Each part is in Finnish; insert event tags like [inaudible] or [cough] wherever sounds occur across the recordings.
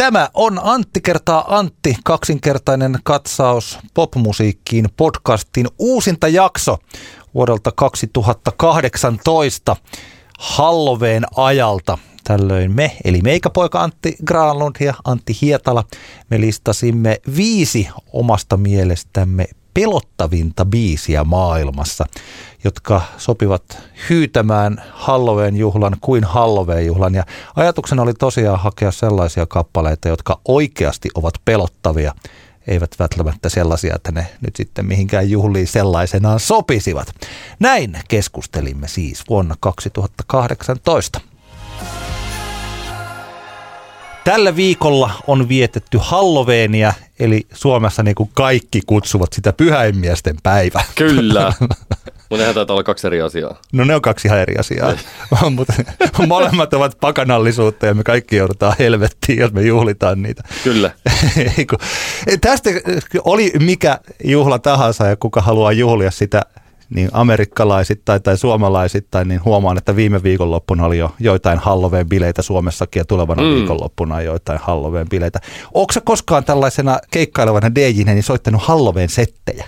Tämä on Antti kertaa Antti, kaksinkertainen katsaus popmusiikkiin podcastin uusinta jakso vuodelta 2018 Halloween ajalta. Tällöin me, eli meikäpoika Antti Granlund ja Antti Hietala, me listasimme viisi omasta mielestämme pelottavinta biisiä maailmassa, jotka sopivat hyytämään Halloween-juhlan kuin Halloween-juhlan. Ja ajatuksena oli tosiaan hakea sellaisia kappaleita, jotka oikeasti ovat pelottavia, eivät välttämättä sellaisia, että ne nyt sitten mihinkään juhliin sellaisenaan sopisivat. Näin keskustelimme siis vuonna 2018. Tällä viikolla on vietetty Halloweenia, eli Suomessa niin kuin kaikki kutsuvat sitä pyhäinmiesten päivä. Kyllä. [laughs] Mutta nehän taitaa olla kaksi eri asiaa. No ne on kaksi ihan eri asiaa, [laughs] mutta molemmat ovat pakanallisuutta ja me kaikki joudutaan helvettiin, jos me juhlitaan niitä. Kyllä. [laughs] Tästä oli mikä juhla tahansa ja kuka haluaa juhlia sitä niin amerikkalaisittain tai suomalaisittain, niin huomaan, että viime viikonloppuna oli jo joitain Halloween-bileitä Suomessakin ja tulevana mm. viikonloppuna joitain Halloween-bileitä. Onko koskaan tällaisena keikkailevana DJnä niin soittanut Halloween-settejä?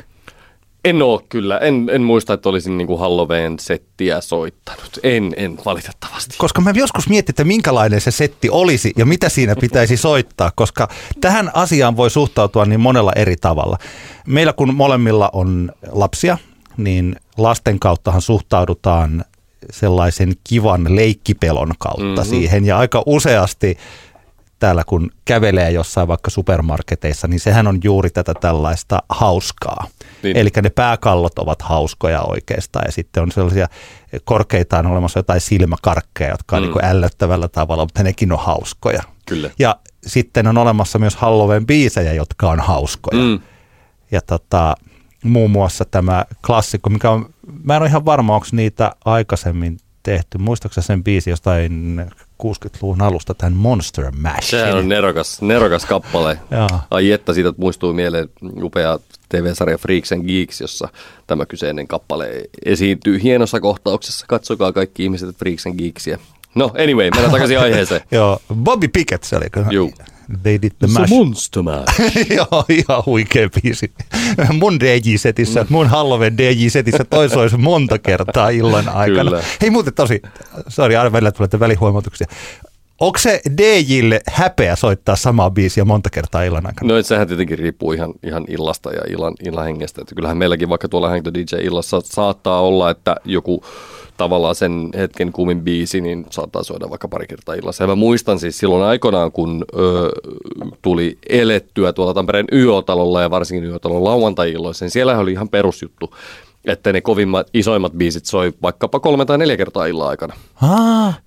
En ole kyllä. En, en muista, että olisin niin Halloween-settiä soittanut. En, en valitettavasti. Koska mä joskus mietin, että minkälainen se setti olisi ja mitä siinä pitäisi soittaa, koska tähän asiaan voi suhtautua niin monella eri tavalla. Meillä kun molemmilla on lapsia, niin lasten kauttahan suhtaudutaan sellaisen kivan leikkipelon kautta mm-hmm. siihen. Ja aika useasti täällä kun kävelee jossain vaikka supermarketeissa, niin sehän on juuri tätä tällaista hauskaa. Niin. Eli ne pääkallot ovat hauskoja oikeastaan ja sitten on sellaisia korkeitaan olemassa jotain silmäkarkkeja, jotka on mm. niin ällöttävällä tavalla, mutta nekin on hauskoja. Kyllä. Ja sitten on olemassa myös Halloween biisejä, jotka on hauskoja. Mm. Ja tota, muun muassa tämä klassikko, mikä on, mä en ole ihan varma, onko niitä aikaisemmin tehty. Muistaakseni sen biisi jostain 60-luvun alusta, tämän Monster Mash. Se on nerokas, nerokas kappale. Ai että siitä muistuu mieleen upea TV-sarja Freaks and Geeks, jossa tämä kyseinen kappale esiintyy hienossa kohtauksessa. Katsokaa kaikki ihmiset Freaks and Geeksia. No anyway, mennään takaisin [laughs] aiheeseen. Joo, Bobby Pickett se oli. Joo. They did the mash. Monster mash. [laughs] Joo, ihan huikea biisi. Mun DJ-setissä, mun Halloween DJ-setissä toi soisi monta kertaa illan aikana. Kyllä. Hei muuten tosi, sori, aina välillä tulee välihuomautuksia. Onko se DJille häpeä soittaa samaa biisiä monta kertaa illan aikana? No sehän tietenkin riippuu ihan, ihan illasta ja illan, illan hengestä. Että kyllähän meilläkin vaikka tuolla Hang DJ-illassa saattaa olla, että joku tavallaan sen hetken kuumin biisi, niin saattaa soida vaikka pari kertaa illassa. Ja mä muistan siis silloin aikoinaan, kun ö, tuli elettyä tuolla Tampereen YO-talolla ja varsinkin YO-talon lauantai-illoissa, niin siellä oli ihan perusjuttu, että ne kovimmat, isoimmat biisit soi vaikkapa kolme tai neljä kertaa illan aikana.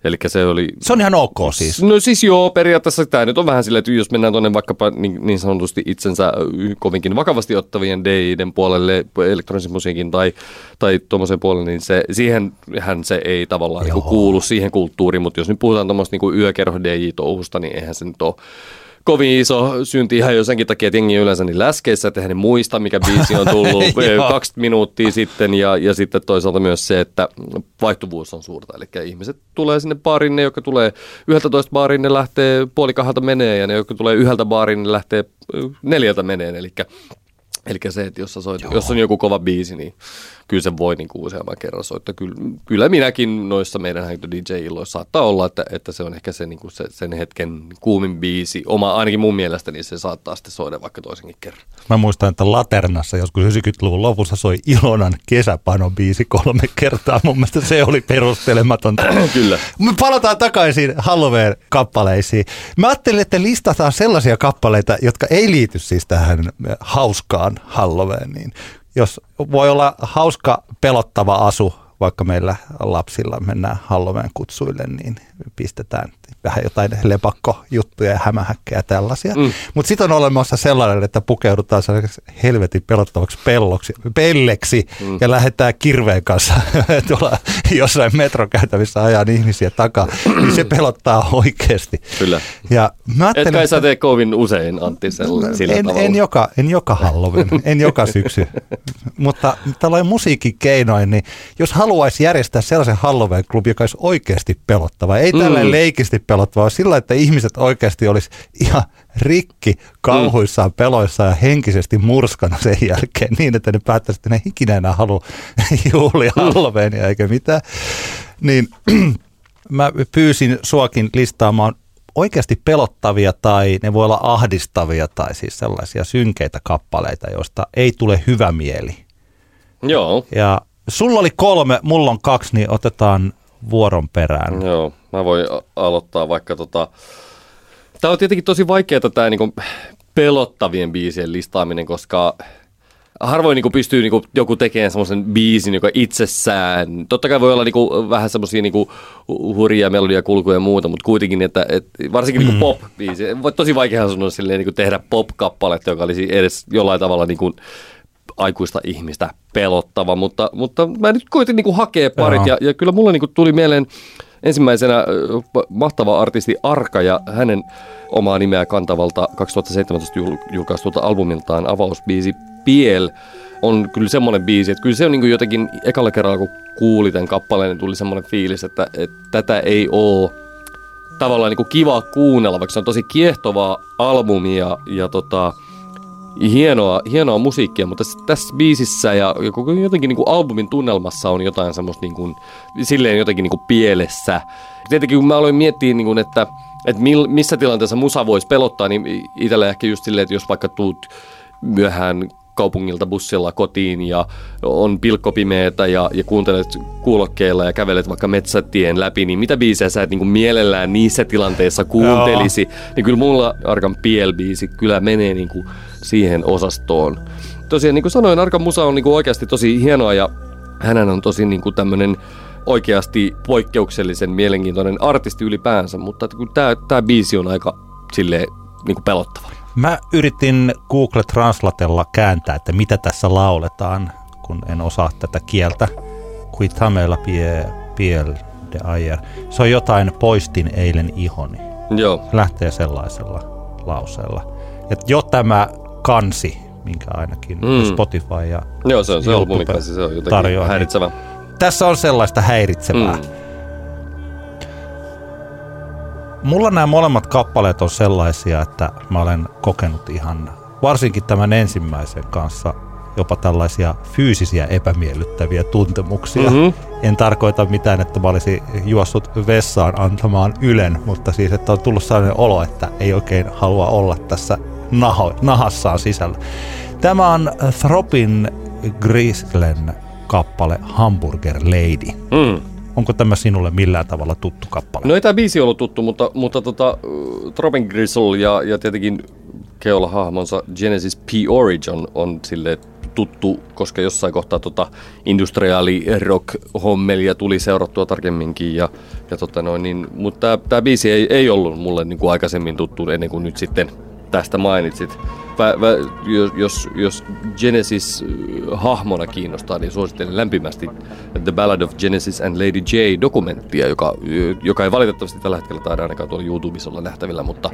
Eli se oli... Se on ihan ok siis. No siis joo, periaatteessa tämä nyt on vähän silleen, että jos mennään tuonne vaikkapa niin, niin sanotusti itsensä kovinkin vakavasti ottavien DJiden puolelle, elektronisen musiikin tai, tai tuommoisen puolelle, niin se, siihen hän se ei tavallaan niin kuulu siihen kulttuuriin, mutta jos nyt puhutaan tuommoista niin yökerho DJ-touhusta, niin eihän se nyt ole kovin iso synti ihan jo senkin takia, että jengi yleensä niin läskeissä, että he muista, mikä biisi on tullut [laughs] kaksi minuuttia sitten. Ja, ja sitten toisaalta myös se, että vaihtuvuus on suurta. Eli ihmiset tulee sinne baariin, ne, jotka tulee yhdeltä toista baariin, ne lähtee puoli kahdelta menee, ja ne, jotka tulee yhdeltä baariin, ne lähtee neljältä meneen. Eli Eli se, että jos, soit, jos on joku kova biisi, niin kyllä se voi niin kuin useamman kerran soittaa. Kyllä, kyllä minäkin noissa meidän DJ-illoissa saattaa olla, että, että se on ehkä se, niin kuin se, sen hetken kuumin biisi. Oma, ainakin mun mielestä niin se saattaa sitten soida vaikka toisenkin kerran. Mä muistan, että Laternassa joskus 90-luvun lopussa soi Ilonan kesäpano biisi kolme kertaa. Mun mielestä se oli perustelematonta. [clears throat] kyllä. Me palataan takaisin Halloween-kappaleisiin. Mä ajattelin, että listataan sellaisia kappaleita, jotka ei liity siis tähän hauskaan Halloweeniin jos voi olla hauska pelottava asu, vaikka meillä lapsilla mennään Halloween kutsuille, niin pistetään vähän jotain lepakkojuttuja ja hämähäkkejä ja tällaisia. Mm. Mutta sitten on olemassa sellainen, että pukeudutaan sellaiseksi helvetin pelottavaksi pelloksi, pelleksi mm. ja lähdetään kirveen kanssa [laughs] tuolla jossain metrokäytävissä ajan ihmisiä takaa. niin se pelottaa oikeasti. Kyllä. Ja mä Et kai sä tee kovin usein, Antti, sillä en, tavalla. En joka, en joka Halloween, en joka syksy. [laughs] Mutta tällainen musiikin keinoin, niin jos haluaisi järjestää sellaisen Halloween-klubi, joka olisi oikeasti pelottava, ei tällainen mm. leikisti pelottavaa sillä, että ihmiset oikeasti olisi ihan rikki kauhuissaan, peloissaan ja henkisesti murskana sen jälkeen niin, että ne päättäisi, että ne ikinä enää halua [laughs] juhlia Halloweenia eikä mitään. Niin [clears throat] mä pyysin suakin listaamaan oikeasti pelottavia tai ne voi olla ahdistavia tai siis sellaisia synkeitä kappaleita, joista ei tule hyvä mieli. Joo. Ja sulla oli kolme, mulla on kaksi, niin otetaan vuoron perään. Joo, mä voin aloittaa vaikka tota... Tämä on tietenkin tosi vaikeaa tämä niinku pelottavien biisien listaaminen, koska harvoin niinku pystyy niinku joku tekemään semmoisen biisin, joka itsessään, totta kai voi olla niinku vähän semmoisia niinku hurjia melodiakulkuja ja muuta, mutta kuitenkin, että et, varsinkin niinku pop-biisi, tosi vaikeaa sanoa silleen niinku tehdä pop-kappaletta, joka olisi edes jollain tavalla niinku aikuista ihmistä pelottava, mutta, mutta mä nyt koitin niinku hakea parit ja, ja kyllä mulla niinku tuli mieleen ensimmäisenä mahtava artisti Arka ja hänen omaa nimeä kantavalta 2017 jul- julkaistulta albumiltaan avausbiisi Piel on kyllä semmoinen biisi, että kyllä se on niin jotenkin ekalla kerralla kun kuuli tämän kappaleen, niin tuli semmoinen fiilis, että, että tätä ei ole tavallaan niin kiva kuunnella, vaikka se on tosi kiehtovaa albumia ja tota, hienoa, hienoa musiikkia, mutta tässä biisissä ja koko jotenkin niin kuin albumin tunnelmassa on jotain semmoista niin kuin, silleen jotenkin niin kuin pielessä. Tietenkin kun mä aloin miettiä, niin kuin, että, että mil, missä tilanteessa musa voisi pelottaa, niin itsellä ehkä just silleen, että jos vaikka tuut myöhään kaupungilta bussilla kotiin ja on pilkkopimeetä ja, ja kuuntelet kuulokkeilla ja kävelet vaikka metsätien läpi, niin mitä biisejä sä et niin kuin mielellään niissä tilanteissa kuuntelisi, niin kyllä mulla Arkan Piel-biisi kyllä menee niin kuin siihen osastoon. Tosiaan niin kuin sanoin, Arkan musa on niin kuin oikeasti tosi hienoa ja hänen on tosi niin kuin tämmöinen oikeasti poikkeuksellisen mielenkiintoinen artisti ylipäänsä, mutta että tämä, tämä biisi on aika silleen niin kuin pelottava. Mä yritin Google Translatella kääntää, että mitä tässä lauletaan, kun en osaa tätä kieltä. Quitamela pie, piel de ayer. Se on jotain, poistin eilen ihoni. Joo. Lähtee sellaisella lauseella. Et jo tämä kansi, minkä ainakin Mm. Spotify ja Joo, se on se YouTube albumin kanssa, se on jotenkin tarjoaa, niin häiritsevä. Tässä on sellaista häiritsevää. Mm. Mulla nämä molemmat kappaleet on sellaisia, että mä olen kokenut ihan, varsinkin tämän ensimmäisen kanssa, jopa tällaisia fyysisiä epämiellyttäviä tuntemuksia. Mhm. En tarkoita mitään, että mä olisin juossut vessaan antamaan ylen, mutta siis, että on tullut sellainen olo, että ei oikein halua olla tässä naho, nahassaan sisällä. Tämä on Thropin Grislen kappale Hamburger Lady. Mm. Onko tämä sinulle millään tavalla tuttu kappale? No ei tämä biisi ollut tuttu, mutta, mutta tota, Tropin Gristle ja, ja tietenkin Keola hahmonsa Genesis P. Origin on sille tuttu, koska jossain kohtaa tota industriaali rock hommelia tuli seurattua tarkemminkin. Ja, ja tota noin, niin, mutta tämä biisi ei, ei ollut mulle niin kuin aikaisemmin tuttu ennen kuin nyt sitten tästä mainitsit. Vä, vä, jos, jos, jos Genesis äh, hahmona kiinnostaa, niin suosittelen lämpimästi The Ballad of Genesis and Lady J dokumenttia, joka, joka ei valitettavasti tällä hetkellä taida ainakaan tuolla YouTubessa olla nähtävillä, mutta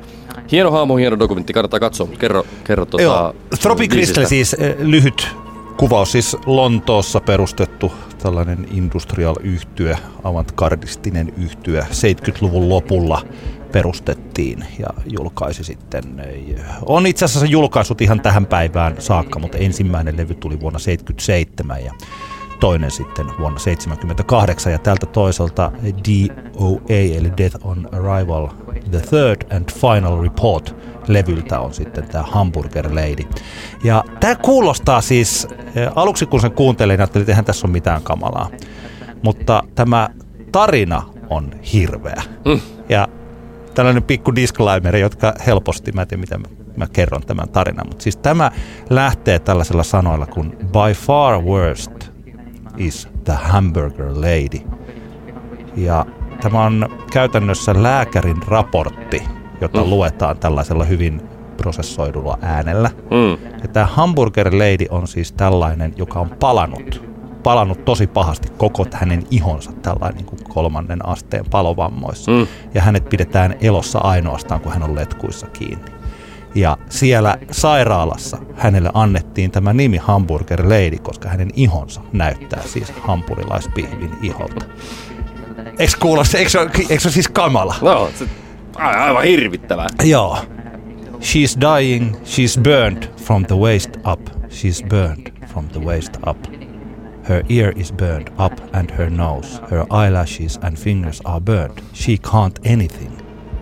hieno hahmo, hieno dokumentti, kannattaa katsoa, mutta kerro, kerro tuota, Joo, Tropic Crystal siis eh, lyhyt kuvaus, siis Lontoossa perustettu tällainen industrial yhtyö, avantgardistinen yhtyö 70-luvun lopulla perustettiin ja julkaisi sitten, on itse asiassa julkaissut ihan tähän päivään saakka, mutta ensimmäinen levy tuli vuonna 77 ja toinen sitten vuonna 78 ja tältä toiselta DOA eli Death on Arrival The Third and Final Report levyltä on sitten tämä Hamburger Lady. Ja tämä kuulostaa siis, eh, aluksi kun sen kuuntelin, ajattelin, että eihän tässä ole mitään kamalaa. Mutta tämä tarina on hirveä. Mm. Ja tällainen pikku disclaimer, jotka helposti, mä en tiedä miten mä, kerron tämän tarinan, mutta siis tämä lähtee tällaisella sanoilla kuin by far worst is the hamburger lady. Ja tämä on käytännössä lääkärin raportti, jota Mm. luetaan tällaisella hyvin prosessoidulla äänellä. Mm. Ja tämä Hamburger Lady on siis tällainen, joka on palannut, palannut tosi pahasti koko hänen ihonsa tällainen niin kuin kolmannen asteen palovammoissa. Mm. Ja hänet pidetään elossa ainoastaan, kun hän on letkuissa kiinni. Ja siellä sairaalassa hänelle annettiin tämä nimi Hamburger Lady, koska hänen ihonsa näyttää siis hampurilaispihvin iholta. Eikö eikö, se eikö ole siis kamala? No, se, aivan hirvittävää. Joo. She's dying, she's burned from the waist up. She's burned from the waist up. Her ear is burned up and her nose, her eyelashes and fingers are burned. She can't anything.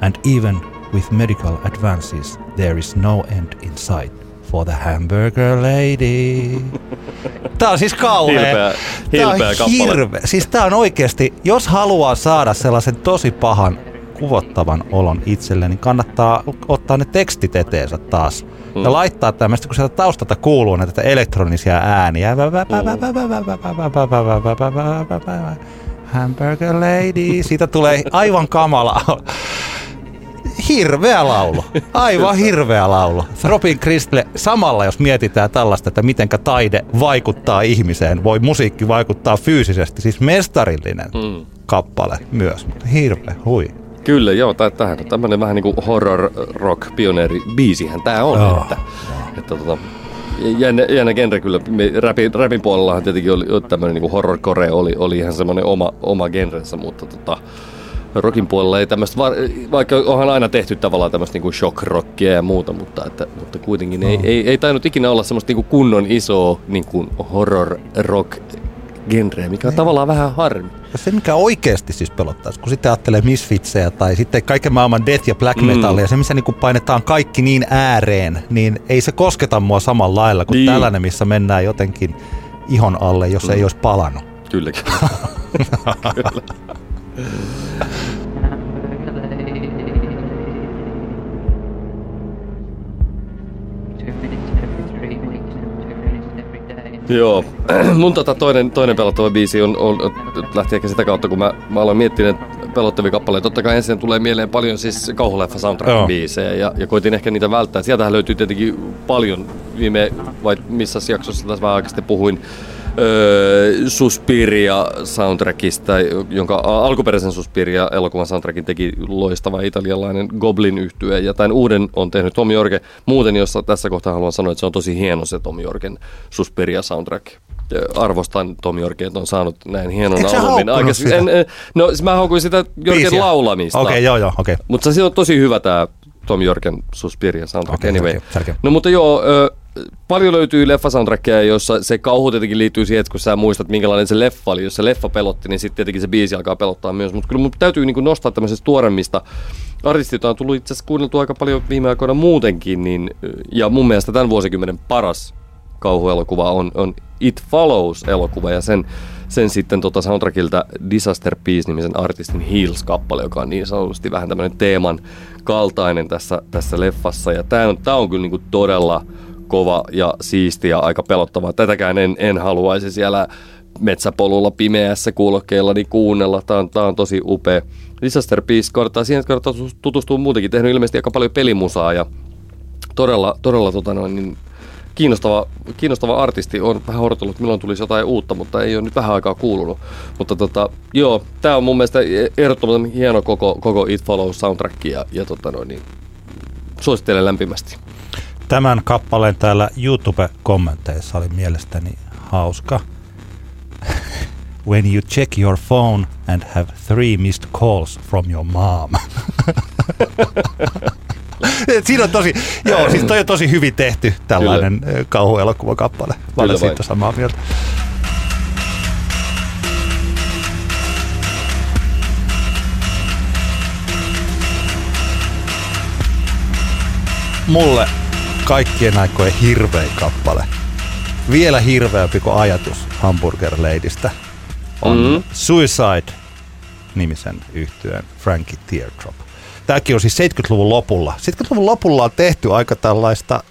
And even with medical advances, there is no end in sight for the hamburger lady. Tää on siis kauhea. Hilpeä- Tää on kappale. hirveä. Siis tää on oikeesti, jos haluaa saada sellaisen tosi pahan kuvottavan olon itselle, niin kannattaa ottaa ne tekstit eteensä taas. Mm. Ja laittaa tämmöistä, kun sieltä taustalta kuuluu näitä elektronisia ääniä. Hamburger lady. Siitä tulee aivan kamala. Hirveä laulu. Aivan hirveä laulu. Robin Kristle, samalla jos mietitään tällaista, että mitenkä taide vaikuttaa ihmiseen, voi musiikki vaikuttaa fyysisesti, siis mestarillinen Mm. kappale myös. Hirveä, hui. Kyllä, joo, tää, tämähän on tämmönen vähän niinku horror rock pioneeri biisihän tää on. Joo. Että, että tota, jännä, jännä genre kyllä. Me Rapin, rapin puolellahan tietenkin oli tämmöinen niinku horrorcore oli, oli ihan semmoinen oma, oma genrensä, mutta tota, rockin puolella ei tämmöistä, va- vaikka onhan aina tehty tavallaan tämmöistä niinku shock-rockia ja muuta, mutta, että, mutta kuitenkin ei, ei, ei tainnut ikinä olla semmoista niinku kunnon isoa niinku horror rock genreä, mikä on tavallaan vähän harmi. Ja se, mikä oikeasti siis pelottaisi, kun sitten ajattelee Misfitsejä tai sitten kaiken maailman death ja black metallia, mm. se missä niin painetaan kaikki niin ääreen, niin ei se kosketa mua samalla lailla kuin Niin. niin. tällainen, missä mennään jotenkin ihon alle, jos mm. ei olisi palannut. Kylläkin. [laughs] Two Joo, [clears throat] mun tota toinen, toinen pelottava biisi on, on, lähti ehkä sitä kautta, kun mä, mä aloin miettiä pelottavia kappaleita. Totta kai ensin tulee mieleen paljon siis kauhuleffa soundtrack biisejä ja, ja koitin ehkä niitä välttää. Sieltähän löytyy tietenkin paljon viime, vai missä jaksossa tässä vähän aikaa puhuin, öö, Suspiria soundtrackista, jonka alkuperäisen Suspiria elokuvan soundtrackin teki loistava italialainen Goblin yhtye ja tämän uuden on tehnyt Tom Jorge. Muuten, jossa tässä kohtaa haluan sanoa, että se on tosi hieno se Tom Jorgen Suspiria soundtrack. Ja Arvostan Tom Jorge, että on saanut näin hienon albumin. en, en, no siis mä haukuin sitä Jorgen Biisiä. laulamista. Okei, okay, joo, joo, okei. Okay. Mutta se on tosi hyvä tämä Tom Jorgen Suspiria soundtrack Okei, anyway. selkeä. No mutta joo, ö, paljon löytyy leffasoundtrackeja, jossa se kauhu tietenkin liittyy siihen, että kun sä muistat minkälainen se leffa oli. Jos se leffa pelotti, niin sitten tietenkin se biisi alkaa pelottaa myös. Mutta kyllä mun täytyy niinku nostaa tämmöisestä tuoremmista artistit, joita on tullut itse asiassa kuunneltu aika paljon viime aikoina muutenkin. Niin, ja mun mielestä tämän vuosikymmenen paras kauhuelokuva on, on It Follows-elokuva ja sen, sen sitten tota soundtrackilta Disaster Peace-nimisen artistin Heels-kappale, joka on niin sanotusti vähän tämmöinen teeman kaltainen tässä, tässä leffassa. Ja tämä on, tää on kyllä niinku todella kova ja siisti ja aika pelottava. Tätäkään en, en haluaisi siellä metsäpolulla pimeässä kuulokkeillani kuunnella. Tämä on, tää on tosi upea. Disaster Peace kannattaa, siihen kannattaa tutustua muutenkin. Tehnyt ilmeisesti aika paljon pelimusaa ja todella, todella tota noin, niin kiinnostava, kiinnostava artisti. on vähän odotellut, milloin tulisi jotain uutta, mutta ei ole nyt vähän aikaa kuulunut. Mutta tota, joo, tämä on mun mielestä ehdottoman hieno koko, koko It Follows soundtrack ja, ja tota noin, niin suosittelen lämpimästi. Tämän kappaleen täällä YouTube-kommenteissa oli mielestäni hauska. When you check your phone and have three missed calls from your mom. [laughs] Siinä on tosi, joo, siis toi on tosi hyvin tehty tällainen Kyllä. kauhuelokuvakappale. Mä olen siitä samaa mieltä. Mulle kaikkien aikojen hirvein kappale. Vielä hirveämpi kuin ajatus Hamburger Ladystä on Mhm. mm. Suicide nimisen yhtyeen Frankie Teardrop. Tämäkin on siis 70-luvun lopulla. 70-luvun lopulla on tehty aika tällaista,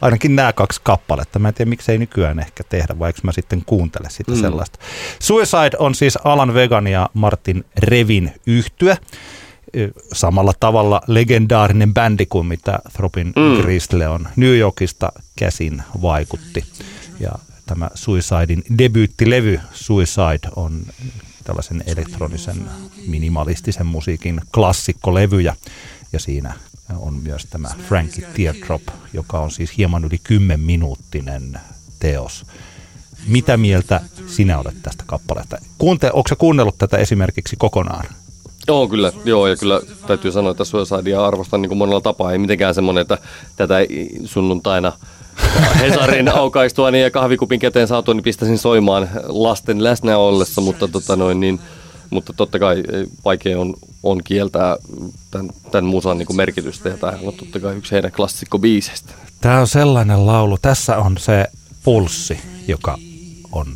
ainakin nämä kaksi kappaletta. Mä en tiedä, miksei nykyään ehkä tehdä, vaikka mä sitten kuuntele sitä mm. sellaista. Suicide on siis Alan Vegan ja Martin Revin yhtye. Ö, Samalla tavalla legendaarinen bändi kuin mitä Thropin mm. Gristle on New Yorkista käsin vaikutti. Ja tämä Suicidein debyyttilevy Suicide on tällaisen elektronisen minimalistisen musiikin klassikkolevyjä. Ja siinä on myös tämä Frankie Teardrop, joka on siis hieman yli 10 minuuttinen teos. mitä mieltä sinä olet tästä kappaleesta? Kuunte, onko kuunnellut tätä esimerkiksi kokonaan? Joo, kyllä. Joo, ja kyllä täytyy sanoa, että Suicidea arvostan niin kuin monella tapaa. Ei mitenkään semmoinen, että tätä sunnuntaina Hesarin [laughs] aukaistua niin ja kahvikupin käteen saatu, niin pistäisin soimaan lasten läsnä ollessa, mutta, tota noin, niin, mutta totta kai eh, vaikea on, on kieltää tämän, tämän musan niin kuin merkitystä, ja tämähän on totta kai yksi heidän klassikkobiiseistä. Tämä on sellainen laulu. Tässä on se pulssi, joka on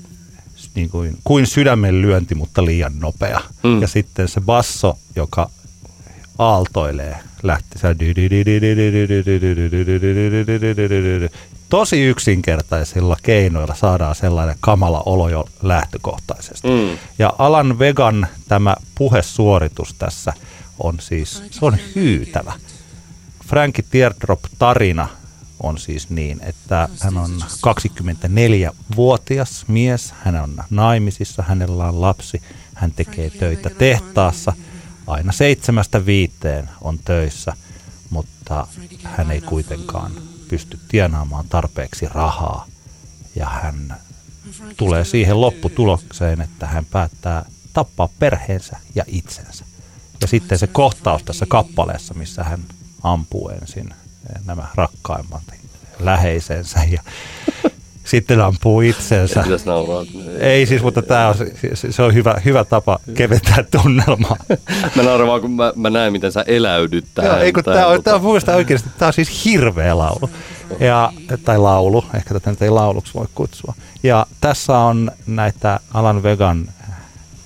niin kuin, kuin sydämen lyönti, mutta liian nopea. Mm. Ja sitten se basso, joka aaltoilee, lähti se tosi yksinkertaisilla keinoilla saadaan sellainen kamala olo jo lähtökohtaisesti. Mm. Ja Alan Vegan tämä puhesuoritus tässä on siis, se on hyytävä. Frankie Teardrop-tarina on siis niin, että hän on 24-vuotias mies, hän on naimisissa, hänellä on lapsi, hän tekee töitä tehtaassa, aina seitsemästä viiteen on töissä, mutta hän ei kuitenkaan pysty tienaamaan tarpeeksi rahaa ja hän tulee siihen lopputulokseen, että hän päättää tappaa perheensä ja itsensä. Ja sitten se kohtaus tässä kappaleessa, missä hän ampuu ensin nämä rakkaimmat läheisensä ja [laughs] sitten ampuu itsensä. Ei siis, mutta tämä on, se on hyvä, hyvä tapa keventää tunnelmaa. mä nauran vaan, kun mä, mä näen, miten sä eläydyt tähän. Joo, ei, kun tämä on, on mun oikeasti, tämä on siis hirveä laulu. Ja, tai laulu, ehkä tätä nyt ei lauluksi voi kutsua. Ja tässä on näitä Alan Vegan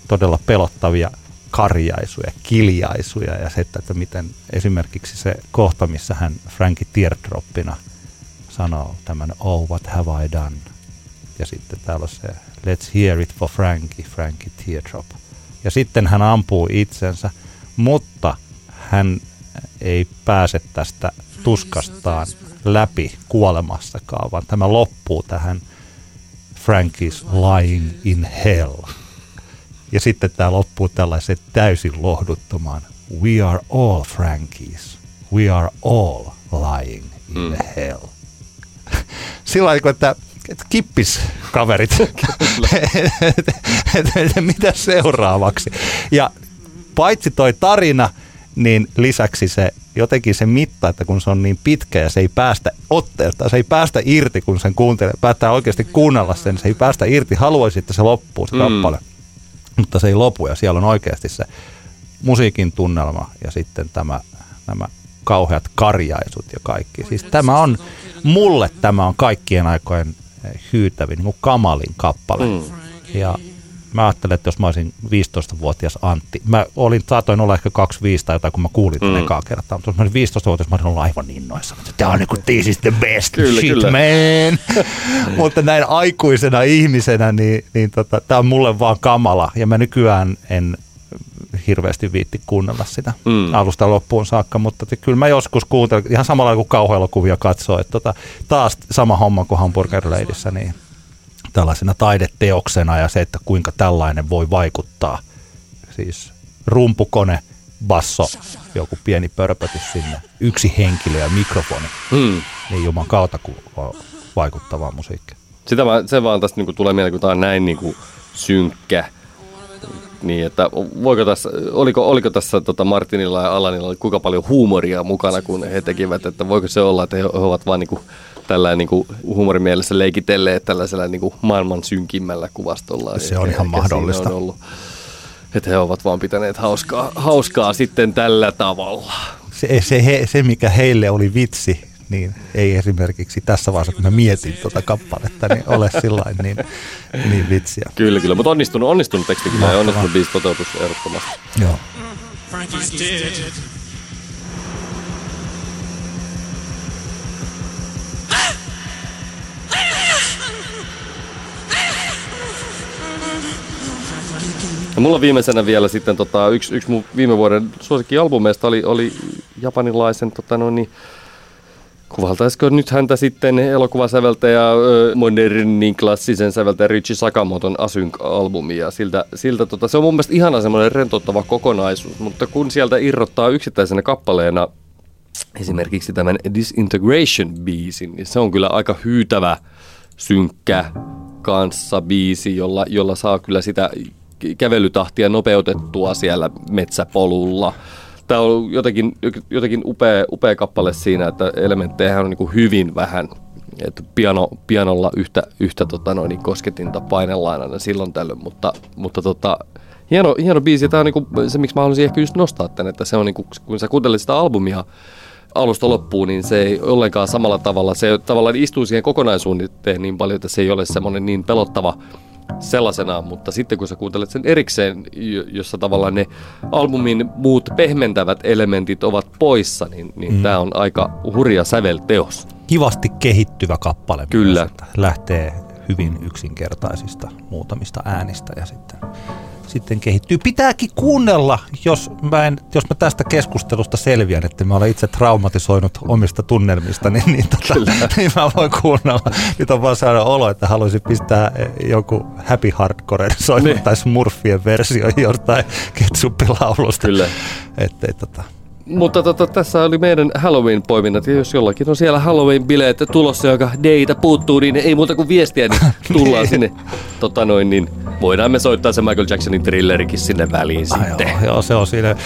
todella pelottavia karjaisuja, kiljaisuja ja se, että miten esimerkiksi se kohta, missä hän Frankie Teardroppina sanoo tämän Oh, what have I done? Ja sitten täällä on se Let's hear it for Frankie, Frankie Teardrop. Ja sitten hän ampuu itsensä, mutta hän ei pääse tästä tuskastaan läpi kuolemassakaan, vaan tämä loppuu tähän Frankie's lying in hell. Ja sitten tämä loppuu tällaisen täysin lohduttomaan We are all Frankies. We are all lying in mm. hell. [laughs] Sillä että, että kippis kaverit, [laughs] [laughs] mitä seuraavaksi. Ja paitsi toi tarina, niin lisäksi se jotenkin se mitta, että kun se on niin pitkä ja se ei päästä otteelta, se ei päästä irti, kun sen kuuntelee, päättää oikeasti kuunnella sen, se ei päästä irti, haluaisi, että se loppuu se mm. kappale, mutta se ei lopu ja siellä on oikeasti se musiikin tunnelma ja sitten tämä, nämä kauheat karjaisut ja kaikki. Siis tämä on, mulle tämä on kaikkien aikojen hyytävin, niin kamalin kappale. Mm. Ja mä ajattelen, että jos mä olisin 15-vuotias Antti, mä olin, saatoin olla ehkä 25 tai jotain, kun mä kuulin tämän mm. ekaa kertaa, mutta jos mä olin 15-vuotias, mä olisin ollut aivan innoissa. Tämä on niin kuin, this is the best kyllä, shit, kyllä. man. [laughs] [laughs] mutta näin aikuisena ihmisenä, niin, niin tota, tämä on mulle vaan kamala, ja mä nykyään en hirveästi viitti kuunnella sitä mm. alusta loppuun saakka, mutta te, kyllä mä joskus kuuntelen, ihan samalla kuin kauhuelokuvia katsoo, että tota, taas sama homma kuin Hamburger Ladyssä, niin tällaisena taideteoksena ja se, että kuinka tällainen voi vaikuttaa. Siis rumpukone, basso, joku pieni pörpötys sinne, yksi henkilö ja mikrofoni. Hmm. Niin juman kautta kuin vaikuttavaa musiikkia. Sitä vaan, se vaan tästä niin kuin tulee mieleen, kun tämä on näin niin kuin synkkä. Niin, että voiko tässä, oliko, oliko tässä tota Martinilla ja Alanilla kuinka paljon huumoria mukana, kun he tekivät, että voiko se olla, että he, he ovat vain niin kuin niin huumorimielessä leikitelleet tällaisella niin kuin maailman synkimmällä kuvastolla. Se on ihan mahdollista. On ollut, että he ovat vaan pitäneet hauskaa, hauskaa sitten tällä tavalla. Se, se, he, se, mikä heille oli vitsi, niin ei esimerkiksi tässä vaiheessa, kun mä mietin tuota kappaletta, niin ole [laughs] sillä niin, niin vitsiä. Kyllä, kyllä, mutta onnistunut, onnistunut teksti kyllä ja onnistunut biisi toteutus ehdottomasti. Joo. Frankie's dead. Ja mulla viimeisenä vielä sitten tota, yksi, yksi mun viime vuoden suosikkialbumeista oli, oli japanilaisen tota, no niin, Kuvaltaisiko nyt häntä sitten elokuvasäveltäjä, modernin klassisen säveltäjä Richie Sakamoton Async-albumi ja siltä, siltä tota, se on mun mielestä ihana semmoinen rentouttava kokonaisuus, mutta kun sieltä irrottaa yksittäisenä kappaleena esimerkiksi tämän Disintegration-biisin, niin se on kyllä aika hyytävä, synkkä, kanssa biisi, jolla, jolla saa kyllä sitä kävelytahtia nopeutettua siellä metsäpolulla. Tämä on jotenkin, jotenkin upea, upea kappale siinä, että elementtejä on niin kuin hyvin vähän. Että piano, pianolla yhtä, yhtä tota noin, niin kosketinta painellaan aina silloin tällöin, mutta, mutta tota, hieno, hieno biisi. Tämä on niinku se, miksi mä haluaisin ehkä just nostaa tämän, että se on niinku, kun sä kuuntelet sitä albumia alusta loppuun, niin se ei ollenkaan samalla tavalla. Se tavallaan istuu siihen kokonaisuuteen niin paljon, että se ei ole semmoinen niin pelottava sellaisenaan, mutta sitten kun sä kuuntelet sen erikseen, jossa tavallaan ne albumin muut pehmentävät elementit ovat poissa, niin, niin mm. tämä on aika hurja sävelteos. Kivasti kehittyvä kappale. Kyllä. Lähtee hyvin yksinkertaisista muutamista äänistä ja sitten sitten kehittyy. Pitääkin kuunnella, jos mä, en, jos mä tästä keskustelusta selviän, että mä olen itse traumatisoinut omista tunnelmista, niin, niin, tota, [laughs] niin mä voin kuunnella. Nyt on vaan saada olo, että haluaisin pistää joku happy hardcore soittaa niin. tai smurfien versio jostain ketsuppilaulusta. Kyllä. Että, et, tota, mutta tota, tässä oli meidän Halloween-poiminnat, ja jos jollakin on siellä Halloween-bileet tulossa, joka deitä puuttuu, niin ei muuta kuin viestiä, niin [laughs] tullaan niin. sinne. Tota noin, niin voidaan me soittaa se Michael Jacksonin thrillerikin sinne väliin ah, sitten. Joo, joo, se on siinä.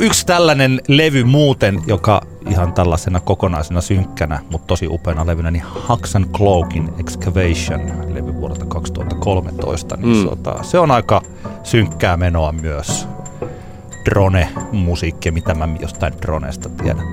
Yksi tällainen levy muuten, joka ihan tällaisena kokonaisena synkkänä, mutta tosi upeana levynä, niin Hux and Cloakin Excavation, levy vuodelta 2013. Niin mm. sota, se on aika synkkää menoa myös drone-musiikkia, mitä mä jostain dronesta tiedän.